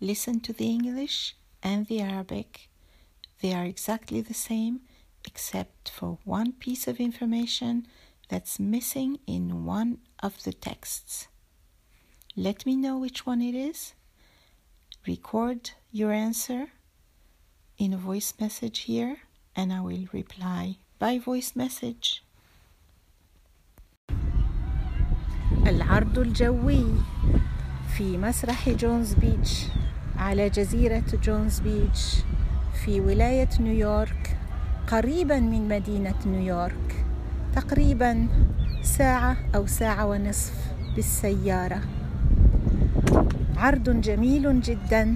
listen to the English and the Arabic. They are exactly the same except for one piece of information that's missing in one of the texts. Let me know which one it is. Record your answer in a voice message here and I will reply by voice message. العرض الجوي في مسرح جونز بيتش على جزيرة جونز بيتش في ولاية نيويورك قريبا من مدينة نيويورك تقريبا ساعة أو ساعة ونصف بالسيارة. عرض جميل جدا.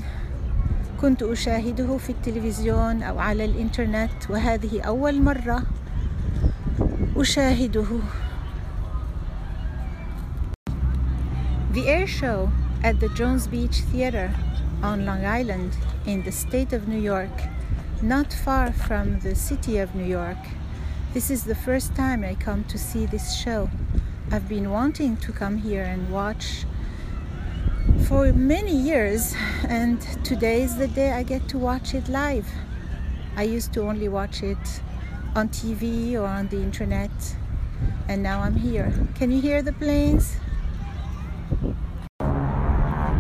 كنت أشاهده في التلفزيون أو على الإنترنت وهذه أول مرة أشاهده. The air show at the Jones Beach Theater. On Long Island in the state of New York, not far from the city of New York. This is the first time I come to see this show. I've been wanting to come here and watch for many years, and today is the day I get to watch it live. I used to only watch it on TV or on the internet, and now I'm here. Can you hear the planes?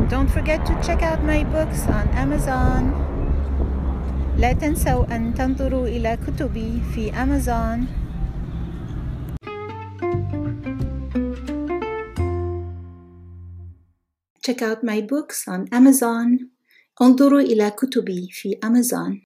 Don't forget to check out my books on Amazon. لا تنسوا أن تنظروا إلى كتبي في Amazon. Check out my books on Amazon. انظروا إلى كتبي في Amazon.